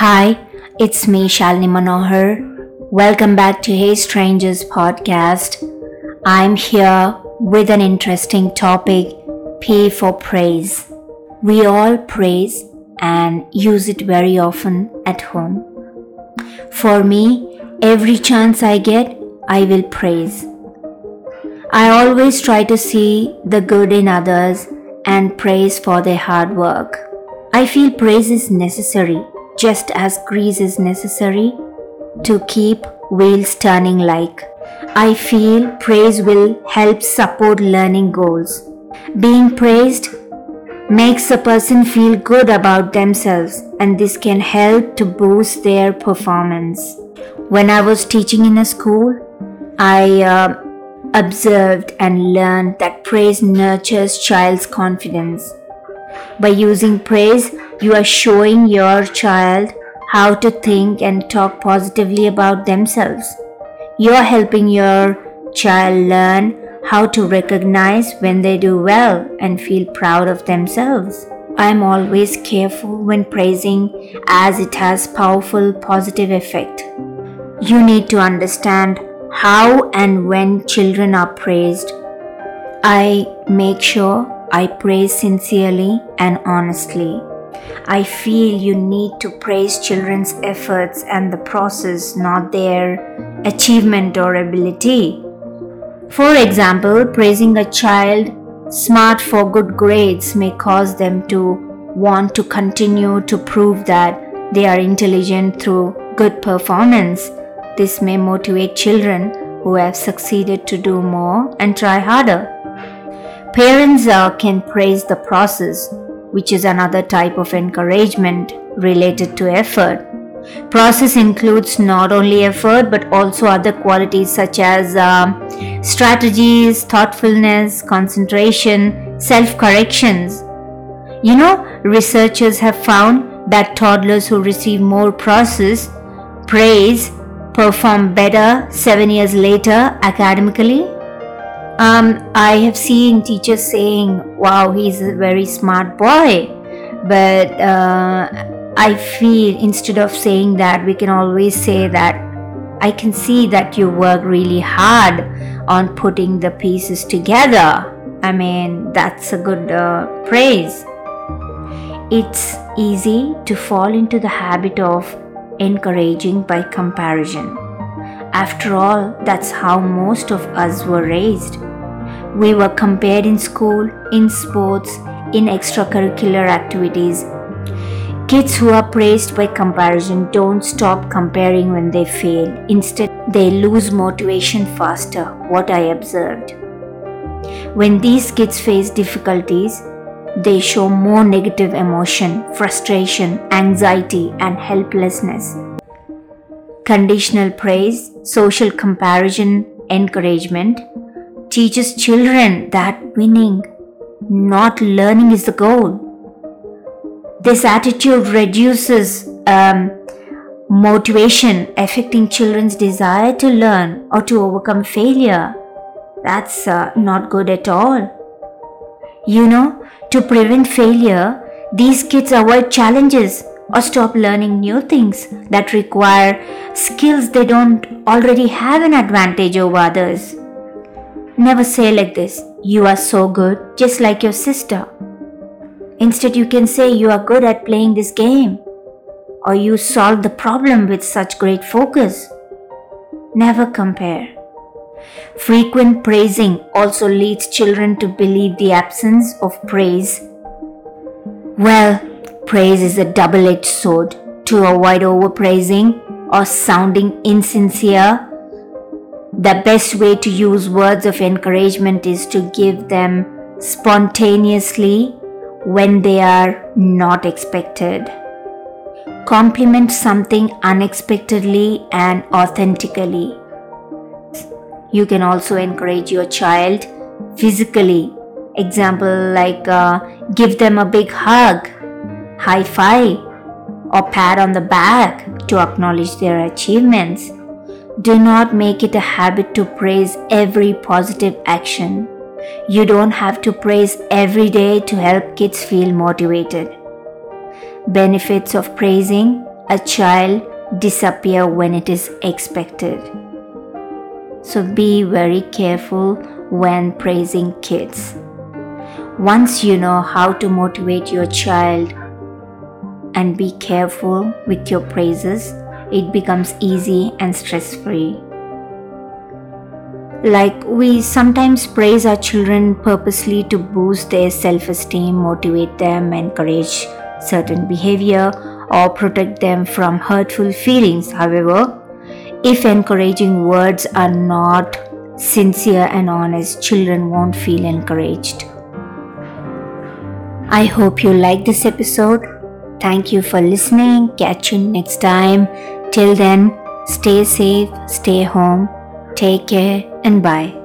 Hi, it's me, Shalini Manohar. Welcome back to Hey Strangers podcast. I'm here with an interesting topic pay for praise. We all praise and use it very often at home. For me, every chance I get, I will praise. I always try to see the good in others and praise for their hard work. I feel praise is necessary, just as grease is necessary to keep wheels turning like. I feel praise will help support learning goals. Being praised makes a person feel good about themselves and this can help to boost their performance. When I was teaching in a school, I uh, observed and learned that praise nurtures child's confidence. By using praise, you are showing your child how to think and talk positively about themselves. You are helping your child learn how to recognize when they do well and feel proud of themselves. I am always careful when praising as it has powerful positive effect. You need to understand how and when children are praised. I make sure I praise sincerely and honestly. I feel you need to praise children's efforts and the process, not their achievement or ability. For example, praising a child smart for good grades may cause them to want to continue to prove that they are intelligent through good performance. This may motivate children who have succeeded to do more and try harder. Parents uh, can praise the process, which is another type of encouragement related to effort. Process includes not only effort but also other qualities such as uh, strategies, thoughtfulness, concentration, self corrections. You know, researchers have found that toddlers who receive more process praise perform better seven years later academically. Um, I have seen teachers saying, wow, he's a very smart boy. But uh, I feel instead of saying that, we can always say that I can see that you work really hard on putting the pieces together. I mean, that's a good uh, praise. It's easy to fall into the habit of encouraging by comparison. After all, that's how most of us were raised. We were compared in school, in sports, in extracurricular activities. Kids who are praised by comparison don't stop comparing when they fail. Instead, they lose motivation faster, what I observed. When these kids face difficulties, they show more negative emotion, frustration, anxiety, and helplessness. Conditional praise, social comparison, encouragement teaches children that winning, not learning, is the goal. This attitude reduces um, motivation, affecting children's desire to learn or to overcome failure. That's uh, not good at all. You know, to prevent failure, these kids avoid challenges or stop learning new things that require skills they don't already have an advantage over others. Never say like this, you are so good, just like your sister. Instead, you can say you are good at playing this game, or you solve the problem with such great focus. Never compare. Frequent praising also leads children to believe the absence of praise. Well, praise is a double edged sword. To avoid overpraising or sounding insincere, the best way to use words of encouragement is to give them spontaneously when they are not expected. Compliment something unexpectedly and authentically. You can also encourage your child physically. Example like uh, give them a big hug, high five, or pat on the back to acknowledge their achievements. Do not make it a habit to praise every positive action. You don't have to praise every day to help kids feel motivated. Benefits of praising a child disappear when it is expected. So be very careful when praising kids. Once you know how to motivate your child and be careful with your praises, it becomes easy and stress free. Like we sometimes praise our children purposely to boost their self esteem, motivate them, encourage certain behavior, or protect them from hurtful feelings. However, if encouraging words are not sincere and honest, children won't feel encouraged. I hope you like this episode. Thank you for listening. Catch you next time. Till then, stay safe, stay home, take care, and bye.